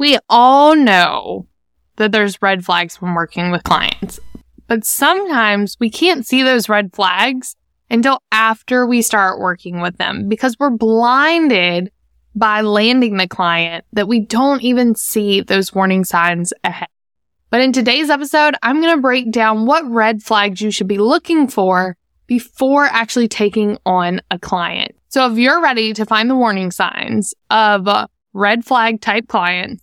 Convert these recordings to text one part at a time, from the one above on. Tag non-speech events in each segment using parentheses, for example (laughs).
We all know that there's red flags when working with clients, but sometimes we can't see those red flags until after we start working with them because we're blinded by landing the client that we don't even see those warning signs ahead. But in today's episode, I'm going to break down what red flags you should be looking for before actually taking on a client. So if you're ready to find the warning signs of a red flag type clients,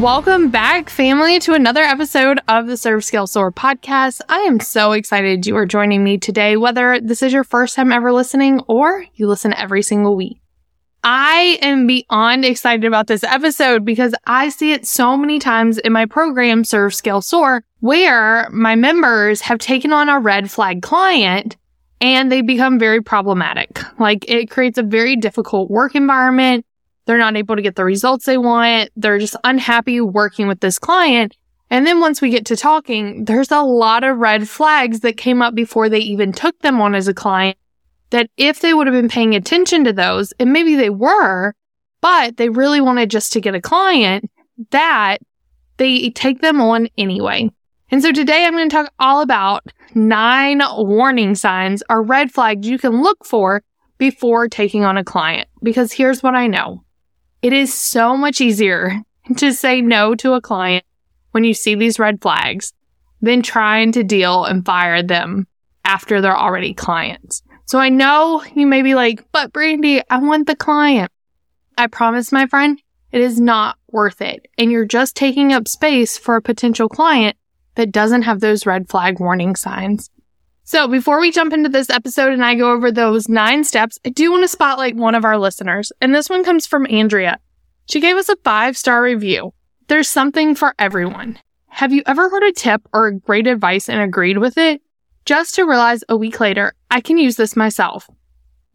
Welcome back, family, to another episode of the Serve Scale Soar podcast. I am so excited you are joining me today, whether this is your first time ever listening or you listen every single week. I am beyond excited about this episode because I see it so many times in my program, Serve Scale Soar, where my members have taken on a red flag client and they become very problematic. Like it creates a very difficult work environment. They're not able to get the results they want. They're just unhappy working with this client. And then once we get to talking, there's a lot of red flags that came up before they even took them on as a client that if they would have been paying attention to those, and maybe they were, but they really wanted just to get a client, that they take them on anyway. And so today I'm going to talk all about nine warning signs or red flags you can look for before taking on a client. Because here's what I know. It is so much easier (laughs) to say no to a client when you see these red flags than trying to deal and fire them after they're already clients. So I know you may be like, but Brandy, I want the client. I promise, my friend, it is not worth it. And you're just taking up space for a potential client that doesn't have those red flag warning signs. So before we jump into this episode and I go over those nine steps, I do want to spotlight one of our listeners. And this one comes from Andrea. She gave us a five star review. There's something for everyone. Have you ever heard a tip or great advice and agreed with it? Just to realize a week later, I can use this myself.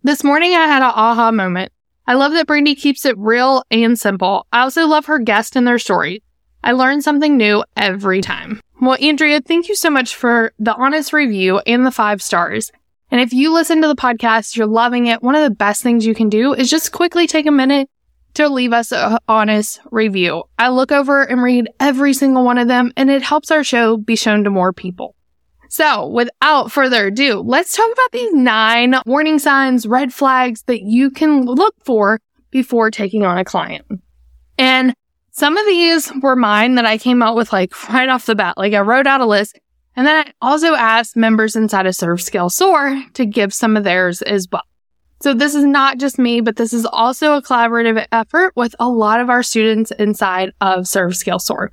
This morning I had an aha moment. I love that Brandy keeps it real and simple. I also love her guests and their stories. I learn something new every time. Well, Andrea, thank you so much for the honest review and the five stars. And if you listen to the podcast, you're loving it, one of the best things you can do is just quickly take a minute to leave us an honest review. I look over and read every single one of them, and it helps our show be shown to more people. So without further ado, let's talk about these nine warning signs, red flags that you can look for before taking on a client. And some of these were mine that I came out with like right off the bat. Like I wrote out a list and then I also asked members inside of Serve Scale Soar to give some of theirs as well. So this is not just me, but this is also a collaborative effort with a lot of our students inside of Serve Scale Soar.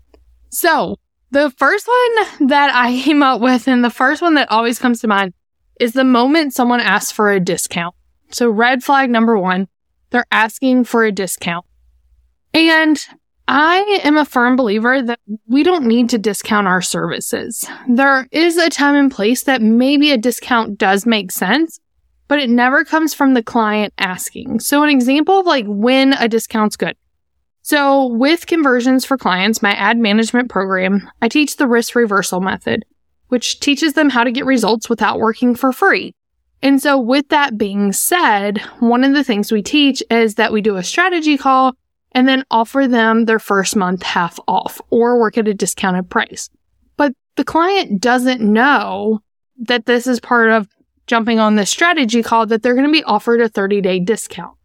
So the first one that I came up with and the first one that always comes to mind is the moment someone asks for a discount. So red flag number one, they're asking for a discount. And I am a firm believer that we don't need to discount our services. There is a time and place that maybe a discount does make sense, but it never comes from the client asking. So an example of like when a discount's good. So with conversions for clients, my ad management program, I teach the risk reversal method, which teaches them how to get results without working for free. And so with that being said, one of the things we teach is that we do a strategy call and then offer them their first month half off or work at a discounted price. But the client doesn't know that this is part of jumping on this strategy call that they're going to be offered a 30 day discount.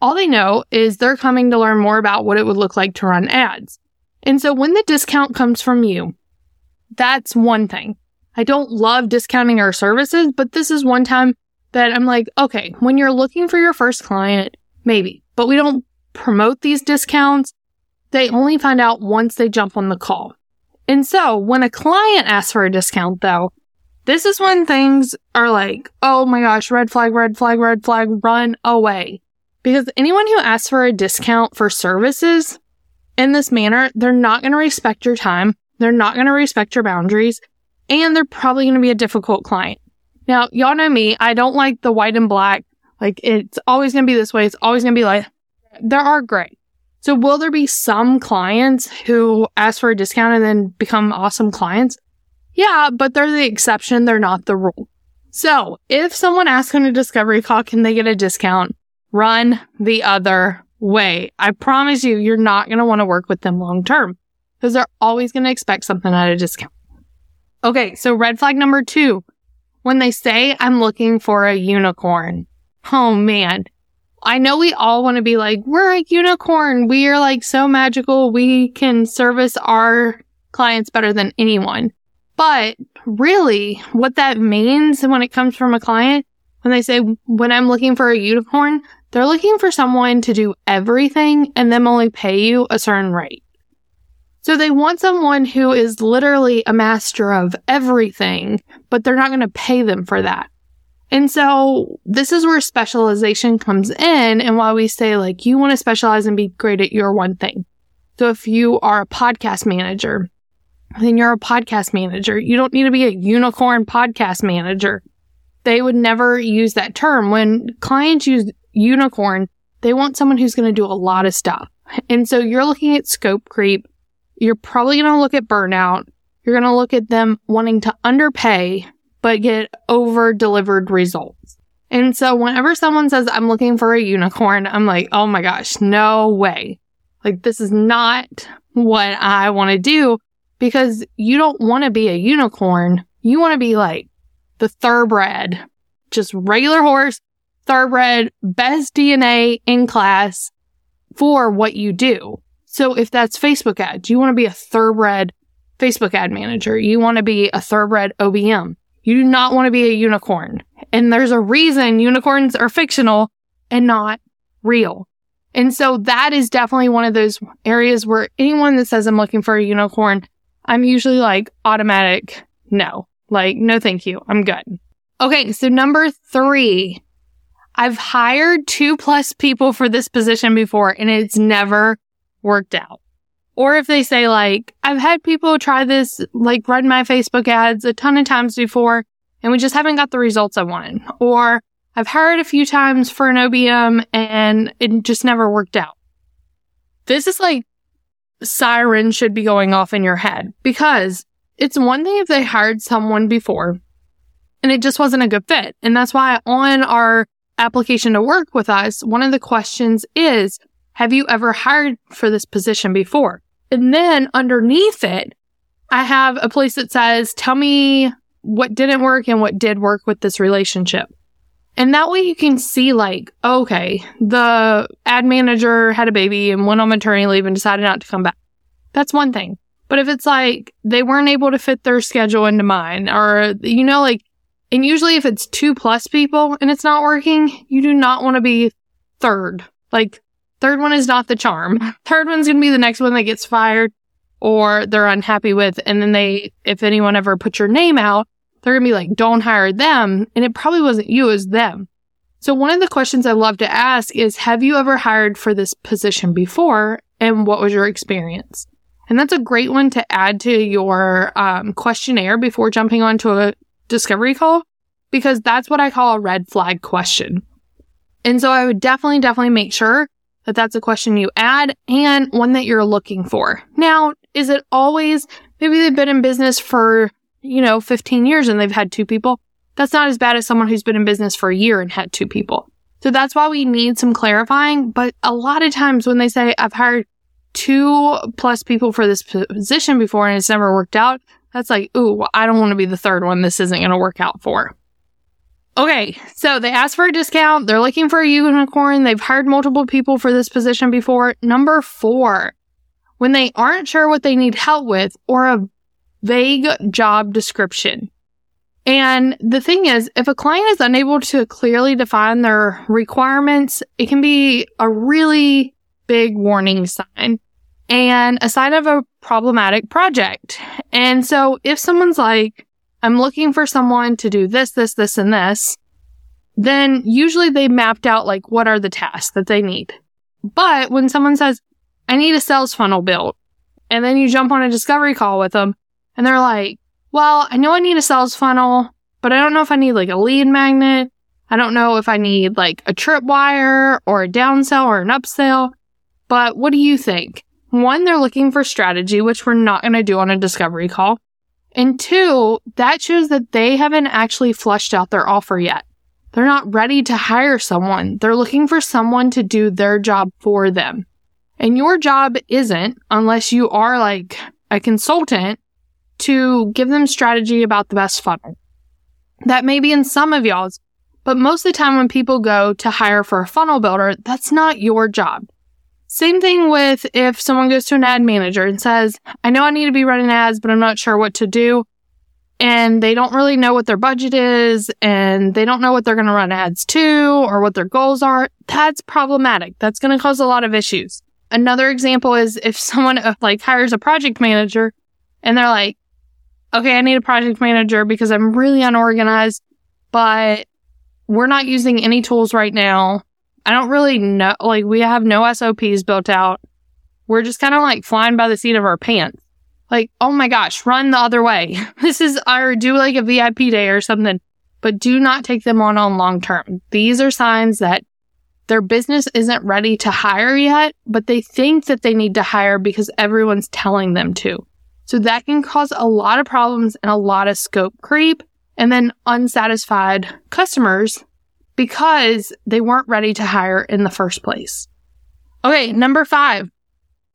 All they know is they're coming to learn more about what it would look like to run ads. And so when the discount comes from you, that's one thing. I don't love discounting our services, but this is one time that I'm like, okay, when you're looking for your first client, maybe, but we don't promote these discounts, they only find out once they jump on the call. And so when a client asks for a discount though, this is when things are like, oh my gosh, red flag, red flag, red flag, run away. Because anyone who asks for a discount for services in this manner, they're not going to respect your time. They're not going to respect your boundaries and they're probably going to be a difficult client. Now, y'all know me. I don't like the white and black. Like it's always going to be this way. It's always going to be like, there are gray. So will there be some clients who ask for a discount and then become awesome clients? Yeah, but they're the exception. They're not the rule. So if someone asks on a discovery call, can they get a discount? Run the other way. I promise you, you're not going to want to work with them long term because they're always going to expect something at a discount. Okay. So red flag number two, when they say I'm looking for a unicorn. Oh man. I know we all want to be like, we're a unicorn. We are like so magical. We can service our clients better than anyone. But really what that means when it comes from a client, when they say, when I'm looking for a unicorn, they're looking for someone to do everything and them only pay you a certain rate. So they want someone who is literally a master of everything, but they're not going to pay them for that. And so this is where specialization comes in and why we say like you want to specialize and be great at your one thing. So if you are a podcast manager, then you're a podcast manager. You don't need to be a unicorn podcast manager. They would never use that term. When clients use unicorn, they want someone who's going to do a lot of stuff. And so you're looking at scope creep. You're probably going to look at burnout. You're going to look at them wanting to underpay but get over delivered results. And so whenever someone says, I'm looking for a unicorn, I'm like, oh my gosh, no way. Like, this is not what I want to do because you don't want to be a unicorn. You want to be like the thoroughbred, just regular horse, thoroughbred, best DNA in class for what you do. So if that's Facebook ads, you want to be a thoroughbred Facebook ad manager. You want to be a thoroughbred OBM. You do not want to be a unicorn. And there's a reason unicorns are fictional and not real. And so that is definitely one of those areas where anyone that says I'm looking for a unicorn, I'm usually like automatic no. Like, no, thank you. I'm good. Okay. So number three, I've hired two plus people for this position before and it's never worked out. Or if they say like, I've had people try this, like run my Facebook ads a ton of times before and we just haven't got the results I wanted. Or I've hired a few times for an OBM and it just never worked out. This is like siren should be going off in your head because it's one thing if they hired someone before and it just wasn't a good fit. And that's why on our application to work with us, one of the questions is, have you ever hired for this position before? And then underneath it, I have a place that says, tell me what didn't work and what did work with this relationship. And that way you can see like, okay, the ad manager had a baby and went on maternity leave and decided not to come back. That's one thing. But if it's like they weren't able to fit their schedule into mine or, you know, like, and usually if it's two plus people and it's not working, you do not want to be third. Like Third one is not the charm. (laughs) Third one's going to be the next one that gets fired or they're unhappy with. And then they, if anyone ever puts your name out, they're going to be like, don't hire them. And it probably wasn't you, it was them. So one of the questions I love to ask is, have you ever hired for this position before? And what was your experience? And that's a great one to add to your um, questionnaire before jumping onto a discovery call, because that's what I call a red flag question. And so I would definitely, definitely make sure that that's a question you add and one that you're looking for. Now, is it always, maybe they've been in business for, you know, 15 years and they've had two people. That's not as bad as someone who's been in business for a year and had two people. So that's why we need some clarifying. But a lot of times when they say I've hired two plus people for this position before and it's never worked out, that's like, ooh, I don't want to be the third one this isn't going to work out for. Okay, so they asked for a discount. They're looking for a unicorn. They've hired multiple people for this position before. Number four, when they aren't sure what they need help with or a vague job description. And the thing is, if a client is unable to clearly define their requirements, it can be a really big warning sign and a sign of a problematic project. And so if someone's like, I'm looking for someone to do this, this, this, and this, then usually they mapped out like what are the tasks that they need. But when someone says, I need a sales funnel built. And then you jump on a discovery call with them and they're like, well, I know I need a sales funnel, but I don't know if I need like a lead magnet. I don't know if I need like a tripwire or a downsell or an upsell. But what do you think? One, they're looking for strategy, which we're not going to do on a discovery call. And two, that shows that they haven't actually flushed out their offer yet. They're not ready to hire someone. They're looking for someone to do their job for them. And your job isn't, unless you are like a consultant, to give them strategy about the best funnel. That may be in some of y'all's, but most of the time when people go to hire for a funnel builder, that's not your job. Same thing with if someone goes to an ad manager and says, I know I need to be running ads, but I'm not sure what to do. And they don't really know what their budget is and they don't know what they're going to run ads to or what their goals are. That's problematic. That's going to cause a lot of issues. Another example is if (laughs) someone uh, like hires a project manager and they're like, okay, I need a project manager because I'm really unorganized, but we're not using any tools right now. I don't really know, like, we have no SOPs built out. We're just kind of like flying by the seat of our pants. Like, oh my gosh, run the other way. (laughs) this is, our do like a VIP day or something, but do not take them on on long term. These are signs that their business isn't ready to hire yet, but they think that they need to hire because everyone's telling them to. So that can cause a lot of problems and a lot of scope creep and then unsatisfied customers because they weren't ready to hire in the first place. Okay, number five,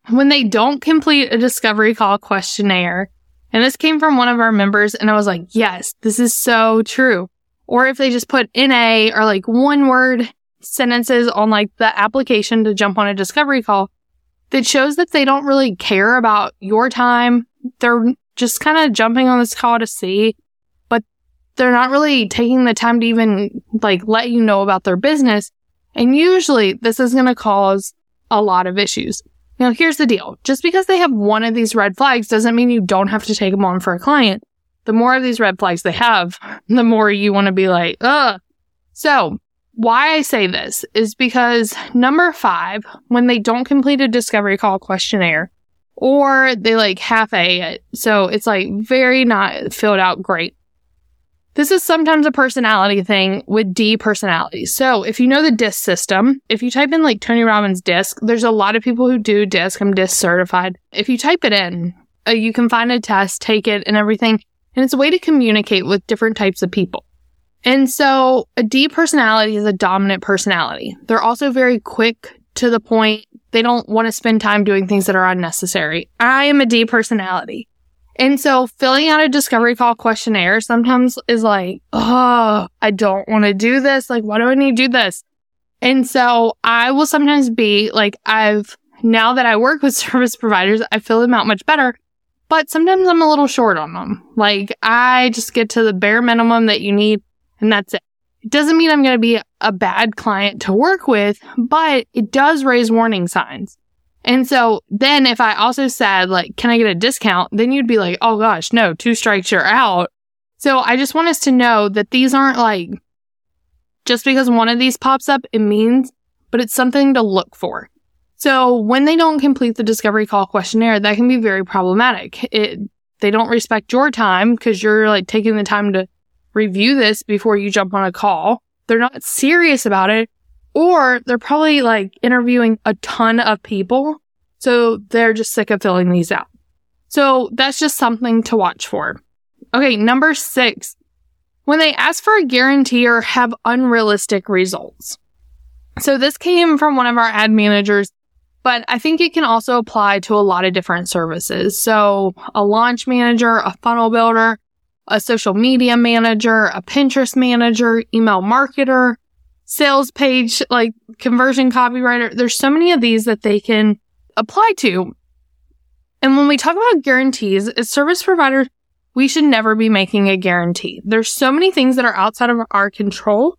when they don't complete a discovery call questionnaire, and this came from one of our members, and I was like, yes, this is so true. Or if they just put NA or like one word sentences on like the application to jump on a discovery call, that shows that they don't really care about your time, they're just kind of jumping on this call to see, they're not really taking the time to even like let you know about their business. And usually this is going to cause a lot of issues. Now, here's the deal. Just because they have one of these red flags doesn't mean you don't have to take them on for a client. The more of these red flags they have, (laughs) the more you want to be like, ugh. So why I say this is because number five, when they don't complete a discovery call questionnaire, or they like half A it. So it's like very not filled out great. This is sometimes a personality thing with D personalities. So if you know the DISC system, if you type in like Tony Robbins DISC, there's a lot of people who do DISC. I'm DISC certified. If you type it in, uh, you can find a test, take it and everything. And it's a way to communicate with different types of people. And so a D personality is a dominant personality. They're also very quick to the point they don't want to spend time doing things that are unnecessary. I am a D personality. And so filling out a discovery call questionnaire sometimes is like, oh, I don't want to do this. Like, why do I need to do this? And so I will sometimes be like, I've now that I work with (laughs) service providers, I fill them out much better. But sometimes I'm a little short on them. Like I just get to the bare minimum that you need and that's it. It doesn't mean I'm going to be a bad client to work with, but it does raise warning signs. And so then if I also said like, can I get a discount? Then you'd be like, oh gosh, no, two strikes, you're out. So I just want us to know that these aren't like, just because one of these pops up, it means, but it's something to look for. So when they don't complete the discovery call questionnaire, that can be very problematic. It, they don't respect your time because you're like taking the time to review this before you jump on a call. They're not serious about it. Or they're probably like interviewing a ton of people. So they're just sick of filling these out. So that's just something to watch for. Okay. Number six, when they ask for a guarantee or have unrealistic results. So this came from one of our ad managers, but I think it can also apply to a lot of different services. So a launch manager, a funnel builder, a social media manager, a Pinterest manager, email marketer, sales page, like conversion copywriter. There's so many of these that they can apply to. And when we talk about guarantees, as service providers, we should never be making a guarantee. There's so many things that are outside of our control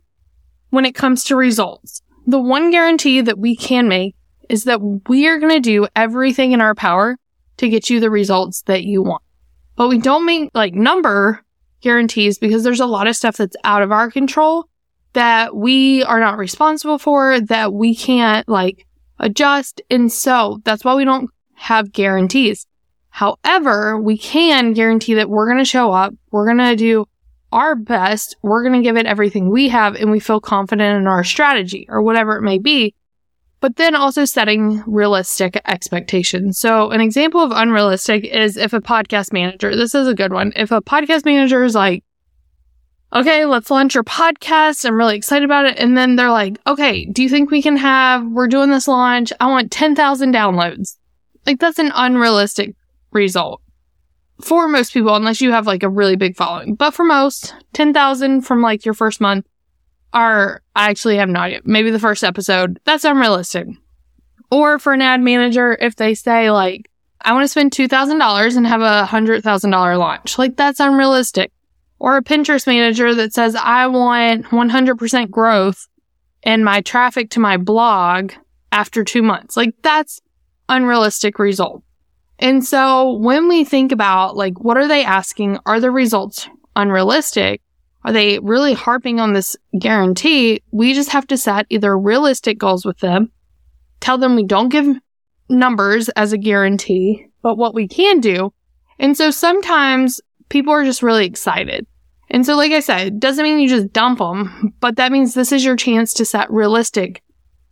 when it comes to results. The one guarantee that we can make is that we are going to do everything in our power to get you the results that you want. But we don't make like number guarantees because there's a lot of stuff that's out of our control that we are not responsible for, that we can't like adjust. And so that's why we don't have guarantees. However, we can guarantee that we're going to show up. We're going to do our best. We're going to give it everything we have and we feel confident in our strategy or whatever it may be. But then also setting realistic expectations. So an example of unrealistic is if a podcast manager, this is a good one. If a podcast manager is like, okay, let's launch your podcast. I'm really excited about it. And then they're like, okay, do you think we can have, we're doing this launch. I want 10,000 downloads. Like that's an unrealistic result for most people, unless you have like a really big following. But for most, 10,000 from like your first month are, I actually have not yet, Maybe the first episode. That's unrealistic. Or for an ad manager, if they say like, I want to spend $2,000 and have a $100,000 launch, like that's unrealistic. Or a Pinterest manager that says, I want 100% growth in my traffic to my blog after two months. Like that's unrealistic result. And so when we think about like, what are they asking? Are the results unrealistic? Are they really harping on this guarantee? We just have to set either realistic goals with them, tell them we don't give numbers as a guarantee, but what we can do. And so sometimes people are just really excited. And so, like I said, doesn't mean you just dump them, but that means this is your chance to set realistic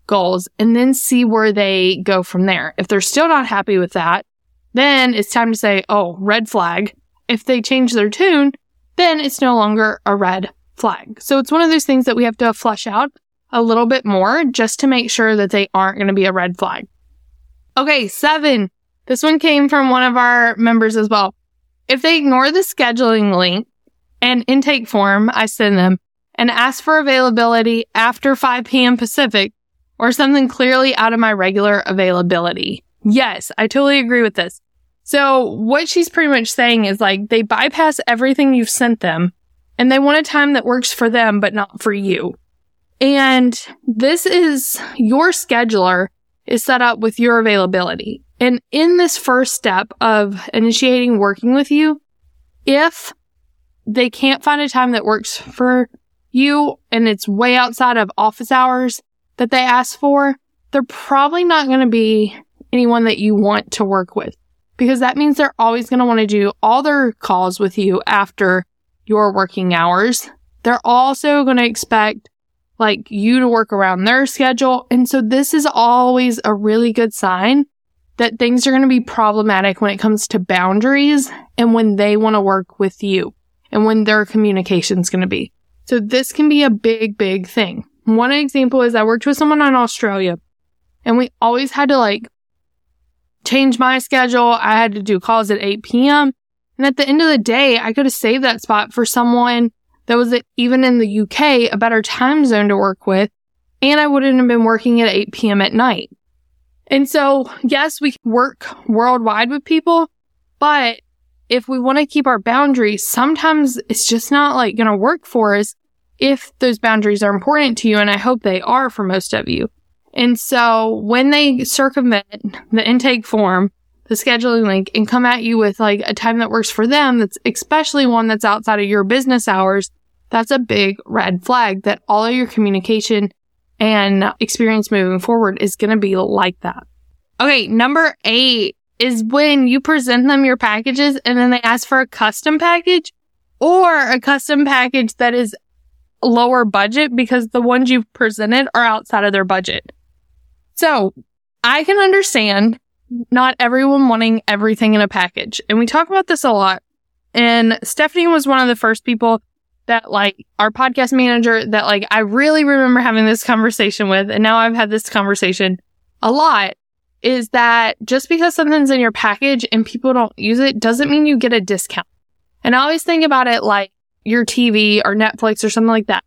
goals and then see where they go from there. If they're still not happy with that, then it's time to say, oh, red flag. If they change their tune, then it's no longer a red flag. So it's one of those things that we have to flush out a little bit more just to make sure that they aren't going to be a red flag. Okay, seven. This one came from one of our members as well. If they ignore the scheduling link and intake form I send them and ask for availability after 5 p.m. Pacific or something clearly out of my regular availability. Yes, I totally agree with this. So what she's pretty much saying is like they bypass everything you've sent them and they want a time that works for them, but not for you. And this is your scheduler is set up with your availability. And in this first step of initiating working with you, if they can't find a time that works for you and it's way outside of office hours that they ask for, they're probably not going to be anyone that you want to work with because that means they're always going to want to do all their calls with you after your working hours. They're also going to expect like you to work around their schedule. And so this is always a really good sign that things are going to be problematic when it comes to boundaries and when they want to work with you and when their communication is going to be. So this can be a big, big thing. One example is I worked with someone in Australia and we always had to like change my schedule. I had to do calls at 8 p.m. And at the end of the day, I could have saved that spot for someone that was even in the UK, a better time zone to work with. And I wouldn't have been working at 8 p.m. at night. And so, yes, we work worldwide with people, but if we want to keep our boundaries, sometimes it's just not like going to work for us if those boundaries are important to you. And I hope they are for most of you. And so when they circumvent the intake form, the scheduling link and come at you with like a time that works for them, that's especially one that's outside of your business hours, that's a big red flag that all of your communication and experience moving forward is going to be like that. Okay. Number eight is when you present them your packages and then they ask for a custom package or a custom package that is lower budget because the ones you've presented are outside of their budget. So I can understand not everyone wanting everything in a package. And we talk about this a lot. And Stephanie was one of the first people that like our podcast manager that like I really remember having this conversation with. And now I've had this conversation a lot is that just because something's in your package and people don't use it doesn't mean you get a discount. And I always think about it like your TV or Netflix or something like that.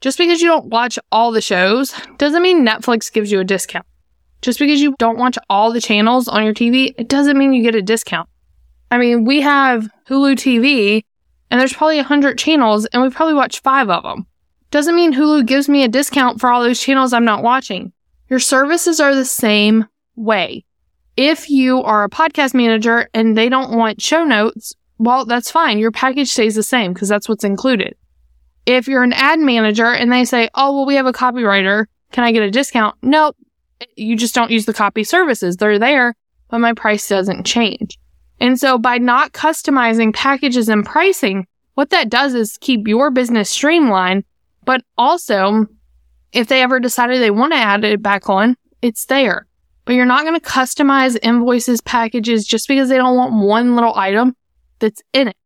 Just because you don't watch all the shows doesn't mean Netflix gives you a discount. Just because you don't watch all the channels on your TV, it doesn't mean you get a discount. I mean, we have Hulu TV and there's probably a hundred channels and we probably watch five of them. Doesn't mean Hulu gives me a discount for all those channels I'm not watching. Your services are the same way. If you are a podcast manager and they don't want show notes, well, that's fine. Your package stays the same because that's what's included. If you're an ad manager and they say, oh, well, we have a copywriter. Can I get a discount? Nope. You just don't use the copy services. They're there, but my price doesn't change. And so by not customizing packages and pricing, what that does is keep your business streamlined, but also if they ever decided they want to add it back on, it's there. But you're not going to customize invoices, packages just because they don't want one little item that's in it.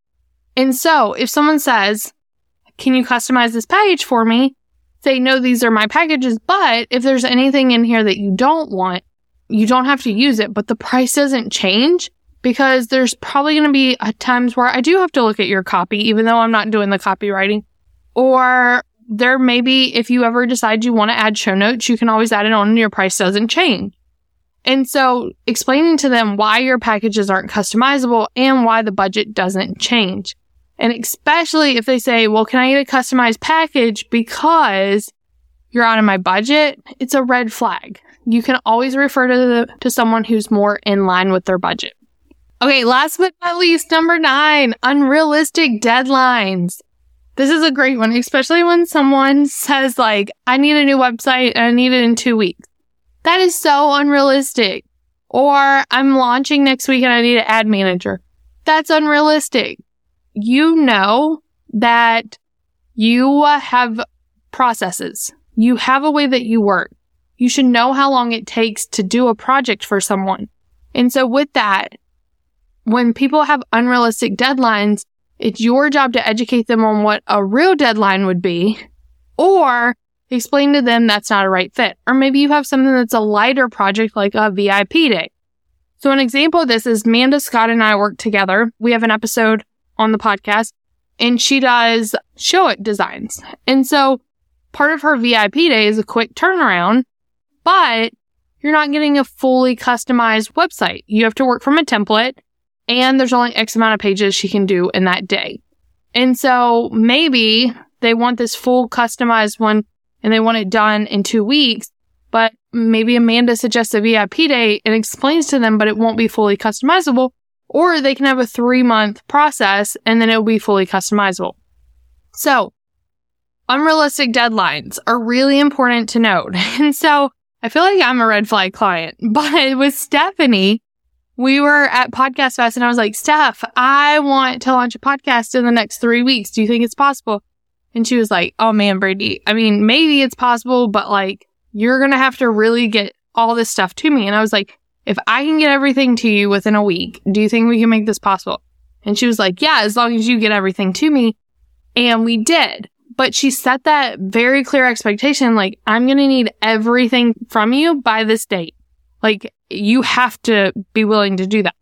And so if someone says, can you customize this package for me? Say, no, these are my packages, but if there's anything in here that you don't want, you don't have to use it, but the price doesn't change because there's probably going to be uh, times where I do have to look at your copy, even though I'm not doing the copywriting. Or there may be, if you ever decide you want to add show notes, you can always add it on and your price doesn't change. And so explaining to them why your packages aren't customizable and why the budget doesn't change. And especially if they say, well, can I get a customized package because you're out of my budget? It's a red flag. You can always refer to the, to someone who's more in line with their budget. Okay. Last but not least, number nine, unrealistic deadlines. This is a great one, especially when someone (laughs) says like, I need a new website and I need it in two weeks. That is so unrealistic. Or I'm launching next week and I need an ad manager. That's unrealistic. You know that you have processes. You have a way that you work. You should know how long it takes to do a project for someone. And so with that, when people have unrealistic deadlines, it's your job to educate them on what a real deadline would be or explain to them that's not a right fit. Or maybe you have something that's a lighter project like a VIP day. So an example of this is Manda Scott and I work together. We have an episode on the podcast and she does Showit designs. And so part of her VIP day is a quick turnaround, but you're not getting a fully customized website. You have to work from a template and there's only X amount of pages she can do in that day. And so maybe they want this full customized one and they want it done in two weeks, but maybe Amanda suggests a VIP day and explains to them, but it won't be fully customizable. Or they can have a three month process and then it will be fully customizable. So unrealistic deadlines are really important to note. (laughs) And so I feel like I'm a red flag client, (laughs) but with Stephanie, we were at Podcast Fest and I was like, Steph, I want to launch a podcast in the next three weeks. Do you think it's possible? And she was like, Oh man, Brandy, I mean, maybe it's possible, but like, you're going to have to really get all this stuff to me. And I was like, if I can get everything to you within a week, do you think we can make this possible? And she was like, yeah, as long as you get everything to me. And we did. But she set that very clear expectation. Like, I'm going to need everything from you by this date. Like, you have to be willing to do that.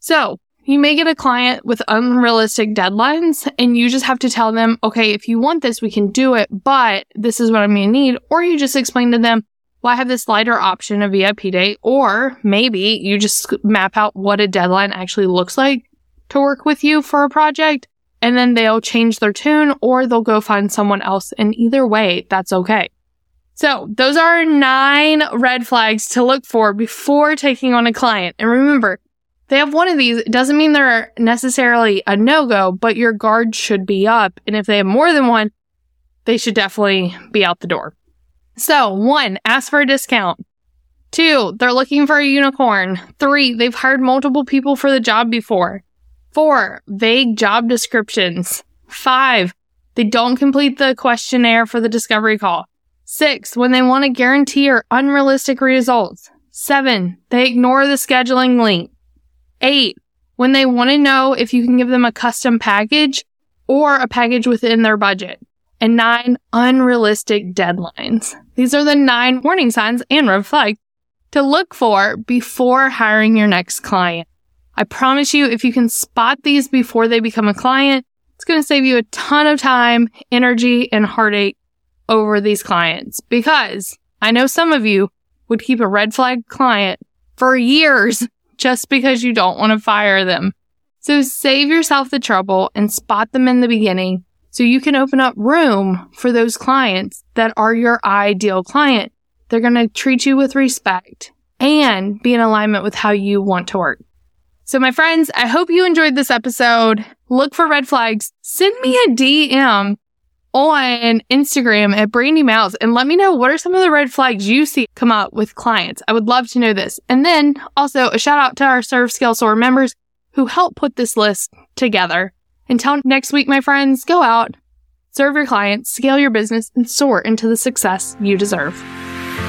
So you may get a client with unrealistic deadlines and you just have to tell them, okay, if you want this, we can do it, but this is what I'm going to need. Or you just explain to them, well, I have this lighter option, of VIP day, or maybe you just map out what a deadline actually looks like to work with you for a project. And then they'll change their tune or they'll go find someone else. And either way, that's okay. So those are nine red flags to look for before taking on a client. And remember, they have one of these. It doesn't mean they're necessarily a no-go, but your guard should be up. And if they have more than one, they should definitely be out the door. So one, ask for a discount. Two, they're looking for a unicorn. Three, they've hired multiple people for the job before. Four, vague job descriptions. Five, they don't complete the questionnaire for the discovery call. Six, when they want to guarantee or unrealistic results. Seven, they ignore the scheduling link. Eight, when they want to know if you can give them a custom package or a package within their budget. And nine, unrealistic deadlines. These are the nine warning signs and red flags to look for before hiring your next client. I promise you, if you can spot these before they become a client, it's going to save you a ton of time, energy, and heartache over these clients because I know some of you would keep a red flag client for years just because you don't want to fire them. So save yourself the trouble and spot them in the beginning so you can open up room for those clients that are your ideal client. They're going to treat you with respect and be in alignment with how you want to work. So my friends, I hope you enjoyed this episode. Look for red flags. Send me a DM on Instagram at Brandy Mowles and let me know what are some of the red flags you see come up with clients. I would love to know this. And then also a shout out to our Serve Scale Soar members who helped put this list together. Until next week, my friends, go out, serve your clients, scale your business, and soar into the success you deserve.